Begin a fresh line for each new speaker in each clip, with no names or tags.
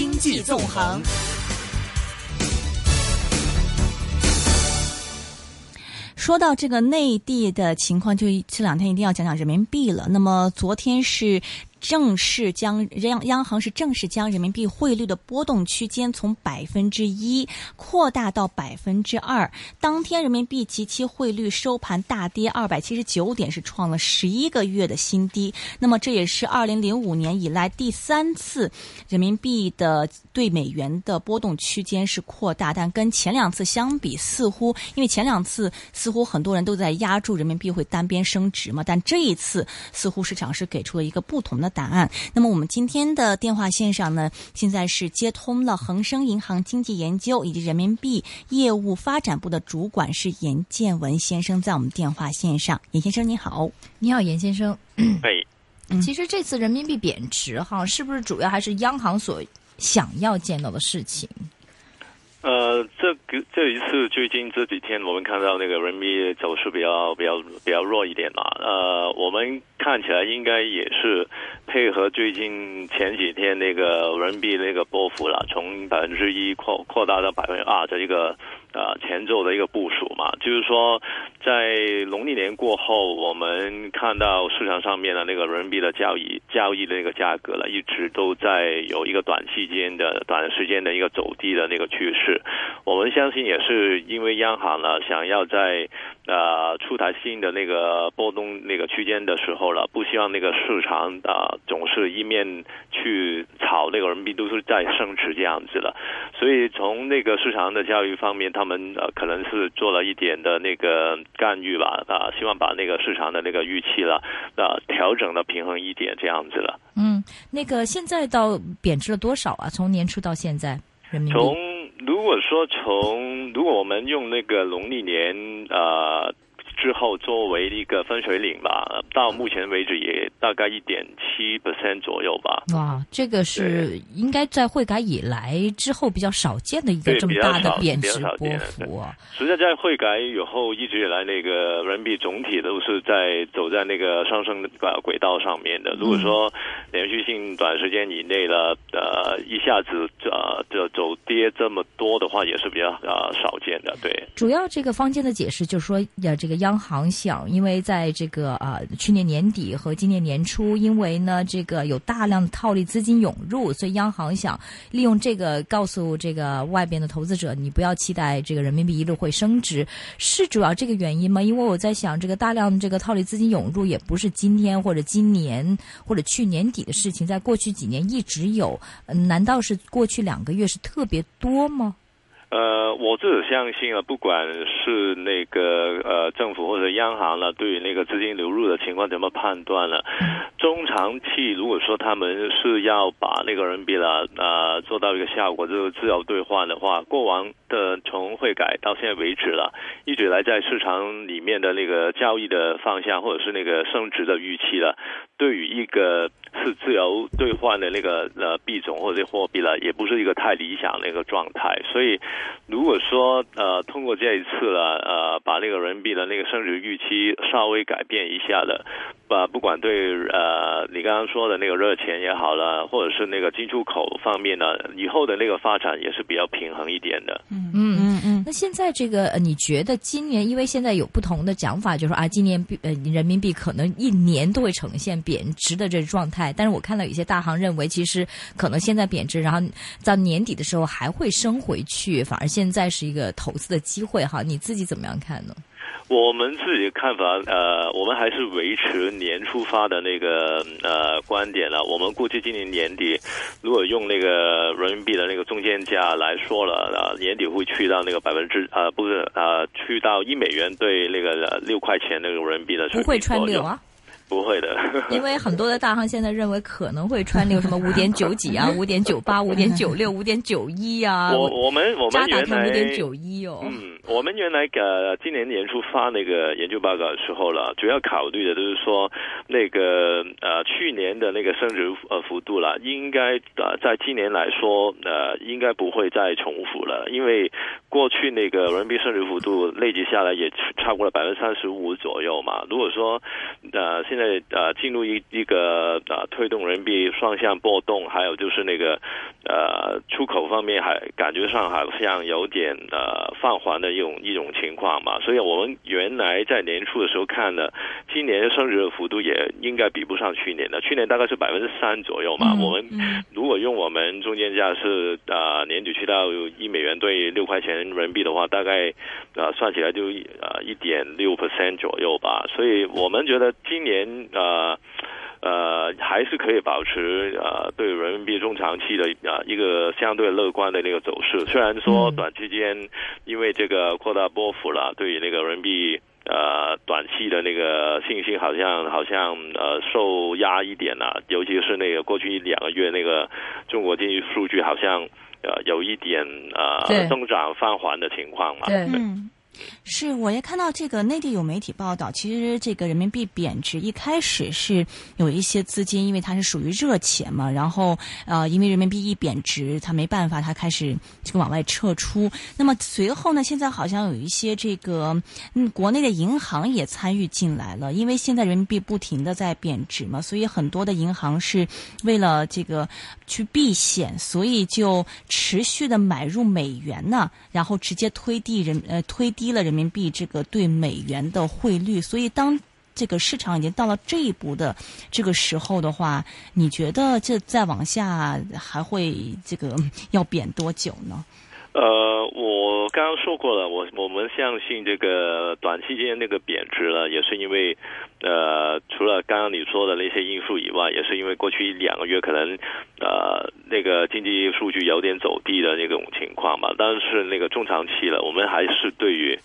经济纵横。
说到这个内地的情况，就这两天一定要讲讲人民币了。那么昨天是。正式将央央行是正式将人民币汇率的波动区间从百分之一扩大到百分之二。当天人民币即期汇率收盘大跌二百七十九点，是创了十一个月的新低。那么这也是二零零五年以来第三次人民币的对美元的波动区间是扩大，但跟前两次相比，似乎因为前两次似乎很多人都在压住人民币会单边升值嘛，但这一次似乎市场是给出了一个不同的。答案。那么我们今天的电话线上呢，现在是接通了恒生银行经济研究以及人民币业务发展部的主管是严建文先生，在我们电话线上。严先生你好，
你好，严先生。
哎，
其实这次人民币贬值哈，是不是主要还是央行所想要见到的事情？
呃，这个这一次最近这几天，我们看到那个人民币走势比较比较比较弱一点嘛。呃，我们看起来应该也是配合最近前几天那个人民币那个波幅了，从百分之一扩扩大到百分之二的一个。呃，前奏的一个部署嘛，就是说，在农历年过后，我们看到市场上面的那个人民币的交易交易的那个价格了，一直都在有一个短期间的短时间的一个走低的那个趋势。我们相信也是因为央行呢，想要在呃出台新的那个波动那个区间的时候了，不希望那个市场啊总是一面去炒那个人民币都是在升值这样子的，所以从那个市场的教育方面，他们呃可能是做了一点的那个干预吧啊，希望把那个市场的那个预期了啊调整的平衡一点这样子了。
嗯，那个现在到贬值了多少啊？从年初到现在，人民币。
从如果说从如果我们用那个农历年呃。之后作为一个分水岭吧，到目前为止也大概一点七 percent 左右吧。
哇，这个是应该在汇改以来之后比较少见的一个这么大的贬值波幅啊。
实际上在汇改以后一直以来，那个人民币总体都是在走在那个上升呃轨道上面的。如果说连续性短时间以内的呃一下子呃就走跌这么多的话，也是比较呃少见的。对，
主要这个坊间的解释就是说，呃这个央行想，因为在这个呃去年年底和今年年初，因为呢这个有大量的套利资金涌入，所以央行想利用这个告诉这个外边的投资者，你不要期待这个人民币一路会升值，是主要这个原因吗？因为我在想，这个大量的这个套利资金涌入也不是今天或者今年或者去年底的事情，在过去几年一直有，难道是过去两个月是特别多吗？
呃，我自己相信啊，不管是那个呃政府或者央行呢，对于那个资金流入的情况怎么判断呢？中长期如果说他们是要把那个人民币了呃做到一个效果，就是自由兑换的话，过往的从汇改到现在为止了，一直来在市场里面的那个交易的方向或者是那个升值的预期了，对于一个是自由兑换的那个呃币种或者货币了，也不是一个太理想的一个状态，所以。如果说呃通过这一次了呃把那个人民币的那个升值预期稍微改变一下的，把不管对呃你刚刚说的那个热钱也好了，或者是那个进出口方面呢，以后的那个发展也是比较平衡一点的。
嗯嗯那现在这个你觉得今年，因为现在有不同的讲法，就是说啊，今年呃人民币可能一年都会呈现贬值的这状态，但是我看到有些大行认为，其实可能现在贬值，然后到年底的时候还会升回去，反而现在是一个投资的机会哈，你自己怎么样看呢？
我们自己的看法，呃，我们还是维持年初发的那个呃观点了。我们估计今年年底，如果用那个人民币的那个中间价来说了，呃，年底会去到那个百分之呃不是呃去到一美元兑那个六块钱那个人民币的
不会穿六啊。
不会的，
因为很多的大行现在认为可能会穿那个什么五点九几啊，五点九八、五点九六、五点九一啊。
我我们我们原来
五点九一哦。
嗯，我们原来呃今年年初发那个研究报告的时候了，主要考虑的就是说那个呃去年的那个升值呃幅度了，应该呃在今年来说呃应该不会再重复了，因为过去那个人民币升值幅度累积下来也超过了百分之三十五左右嘛。如果说呃现在呃进入一一个呃推动人民币双向波动，还有就是那个呃出口方面还感觉上好像有点呃放缓的一种一种情况嘛。所以我们原来在年初的时候看呢，今年升值的幅度也应该比不上去年的，去年大概是百分之三左右嘛。我们如果用我们中间价是呃年底去到一美元兑六块钱。人民币的话，大概呃算起来就呃一点六 percent 左右吧，所以我们觉得今年呃呃还是可以保持呃对人民币中长期的啊一个相对乐观的那个走势。虽然说短期间因为这个扩大波幅了，对于那个人民币呃短期的那个信心好像好像呃受压一点了，尤其是那个过去一两个月那个中国经济数据好像。呃，有一点呃增长放缓的情况嘛。
对。
是，我也看到这个内地有媒体报道，其实这个人民币贬值一开始是有一些资金，因为它是属于热钱嘛，然后呃，因为人民币一贬值，它没办法，它开始这个往外撤出。那么随后呢，现在好像有一些这个嗯，国内的银行也参与进来了，因为现在人民币不停的在贬值嘛，所以很多的银行是为了这个去避险，所以就持续的买入美元呢，然后直接推地人呃推低。了人民币这个对美元的汇率，所以当这个市场已经到了这一步的这个时候的话，你觉得这再往下还会这个要贬多久呢？
呃，我刚刚说过了，我我们相信这个短期间那个贬值呢，也是因为。呃，除了刚刚你说的那些因素以外，也是因为过去一两个月可能，呃，那个经济数据有点走低的那种情况吧。但是那个中长期了，我们还是对于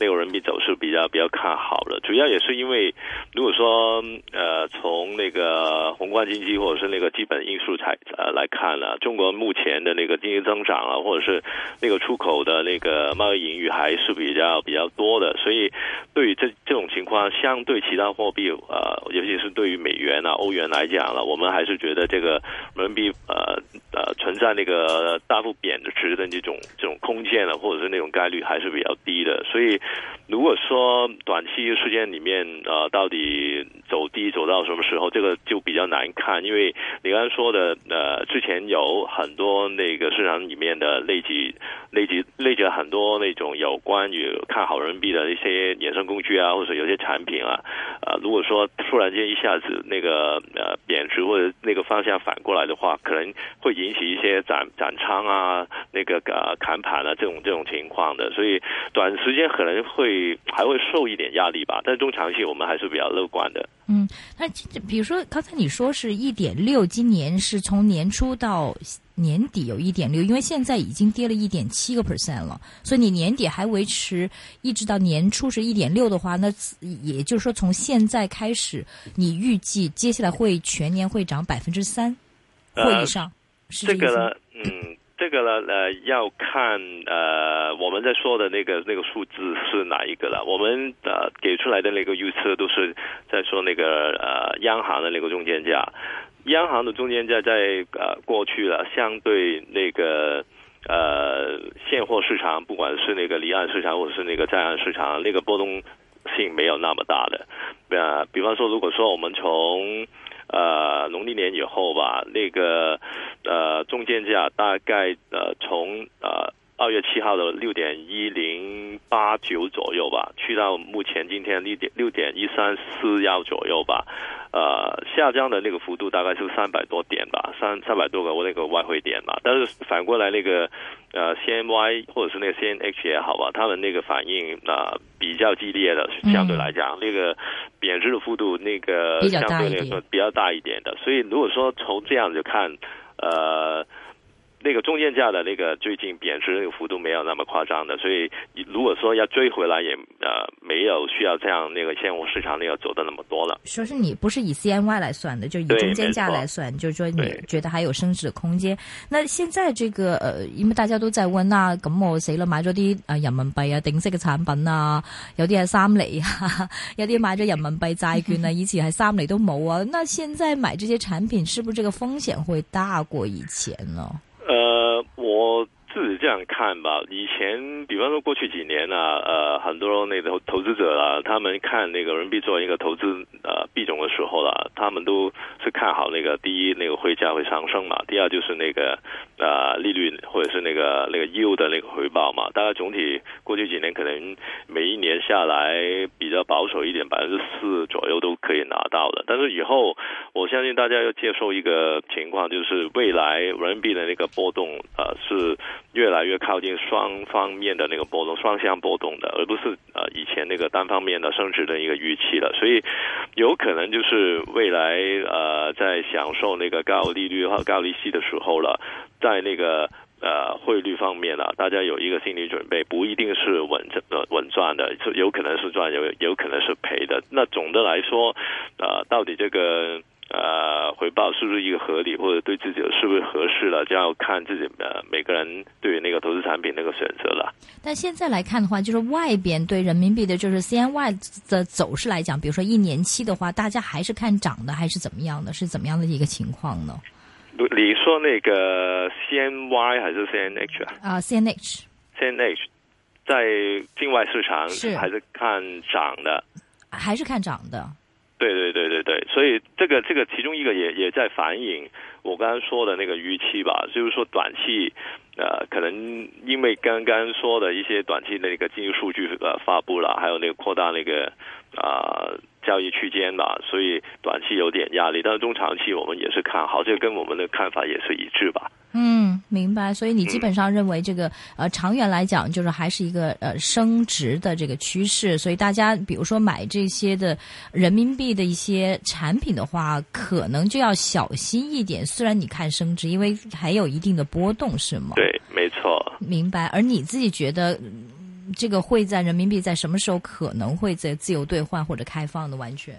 那个人民币走势比较比较看好的。主要也是因为，如果说呃从那个宏观经济或者是那个基本因素才呃来看呢，中国目前的那个经济增长啊，或者是那个出口的那个贸易盈余还是比较比较多的。所以对于这这种情况，相对其他。货币呃，尤其是对于美元啊、欧元来讲了，我们还是觉得这个人民币呃呃存在那个大幅贬值的这种这种空间了，或者是那种概率还是比较低的。所以，如果说短期时间里面呃到底走低走到什么时候，这个就比较难看。因为你刚才说的呃，之前有很多那个市场里面的累积累积累积很多那种有关于看好人民币的一些衍生工具啊，或者有些产品啊。啊，如果说突然间一下子那个呃贬值或者那个方向反过来的话，可能会引起一些斩斩仓啊，那个呃砍盘啊这种这种情况的，所以短时间可能会还会受一点压力吧，但中长期我们还是比较乐观的。
嗯，那比如说刚才你说是一点六，今年是从年初到。年底有一点六，因为现在已经跌了一点七个 percent 了，所以你年底还维持一直到年初是一点六的话，那也就是说从现在开始，你预计接下来会全年会涨百分之三或以上？
是这个呢，嗯，这个呢，呃，要看呃我们在说的那个那个数字是哪一个了。我们呃给出来的那个预测都是在说那个呃央行的那个中间价。央行的中间价在呃过去了，相对那个呃现货市场，不管是那个离岸市场或者是那个在岸市场，那个波动性没有那么大的。呃，比方说，如果说我们从呃农历年以后吧，那个呃中间价大概呃从呃二月七号的六点一零八九左右吧，去到目前今天六点六点一三四幺左右吧。呃，下降的那个幅度大概是三百多点吧，三三百多个那个外汇点嘛。但是反过来那个呃 CNY 或者是那个 CNH 也好吧，他们那个反应啊比较激烈的，相对来讲那个贬值的幅度那个相对来说比较大一点的。所以如果说从这样子看，呃。那个中间价的那个最近贬值那个幅度没有那么夸张的，所以如果说要追回来，也呃没有需要这样那个现货市场那个走的那么多了。
说是你不是以 CNY 来算的，就以中间价来算，就是说你觉得还有升值的空间。那现在这个呃，因为大家都在问啊，咁我死啦，買咗啲啊人民幣啊定息嘅產品啊，有啲係三厘啊，有啲買咗人民幣債券啊，以前係三厘都冇啊。那現在買這些產品，是不是這個風險會大過以前呢？
这样看吧。以前，比方说过去几年呢、呃，很多那个投资者啊，他们看那个人民币作为一个投资呃币种的时候啦，他们都是看好那个第一那个汇价会上升嘛，第二就是那个呃利率或者是那个那个 yield 的那个回报嘛。大概总体过去几年可能每一年下来比较保守一点，百分之四左右都可以拿到的。但是以后相信大家要接受一个情况，就是未来人民币的那个波动呃是越来越靠近双方面的那个波动，双向波动的，而不是呃以前那个单方面的升值的一个预期了。所以有可能就是未来呃在享受那个高利率和高利息的时候了，在那个。呃，汇率方面啊，大家有一个心理准备，不一定是稳挣稳赚的，就有可能是赚，有有可能是赔的。那总的来说，呃，到底这个呃回报是不是一个合理，或者对自己是不是合适了，就要看自己呃每个人对于那个投资产品那个选择了。
但现在来看的话，就是外边对人民币的，就是 CNY 的走势来讲，比如说一年期的话，大家还是看涨的，还是怎么样的？是怎么样的一个情况呢？
你说那个 CNY 还是 CNH 啊？
啊、c n h
CNH 在境外市场
是
还是看涨的。
还是看涨的。
对对对对对，所以这个这个其中一个也也在反映我刚刚说的那个预期吧，就是说短期呃，可能因为刚刚说的一些短期的那个经济数据呃发布了，还有那个扩大那个啊、交易区间吧，所以短期有点压力，但是中长期我们也是看好，这个跟我们的看法也是一致吧。
嗯，明白。所以你基本上认为这个、呃长远来讲，就是还是一个呃升值的这个趋势。所以大家比如说买这些的人民币的一些产品的话，可能就要小心一点。虽然你看升值，因为还有一定的波动，是吗？，
对，没错。
明白。而你自己觉得。嗯这个会在人民币在什么时候可能会在自由兑换或者开放的完全？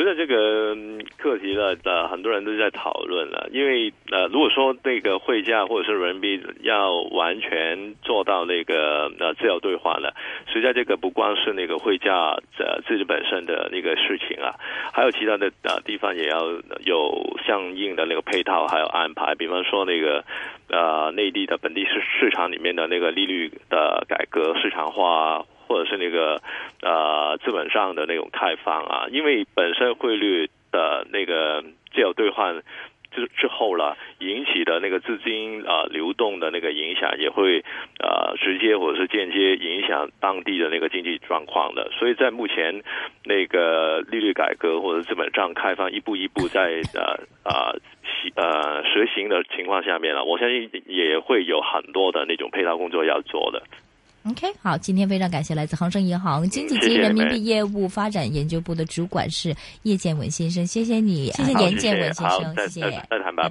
随着这个课题呢，呃，很多人都在讨论了。因为呃，如果说那个汇价或者是人民币要完全做到那个呃自由兑换了，实际上这个不光是那个汇价呃自己本身的那个事情啊，还有其他的呃地方也要有相应的那个配套还有安排。比方说那个呃内地的本地市市场里面的那个利率的改革、市场化。或者是那个呃资本上的那种开放啊，因为本身汇率的那个自由兑换之之后了，引起的那个资金啊、呃、流动的那个影响，也会呃直接或者是间接影响当地的那个经济状况的。所以在目前那个利率改革或者资本账开放一步一步在呃啊呃实行的情况下面了，我相信也会有很多的那种配套工作要做的。
OK，好，今天非常感谢来自恒生银行经济及人民币业务发展研究部的主管是叶建文先生，谢谢你，
谢谢
严建文先生，谢谢。
再再谈吧，
拜拜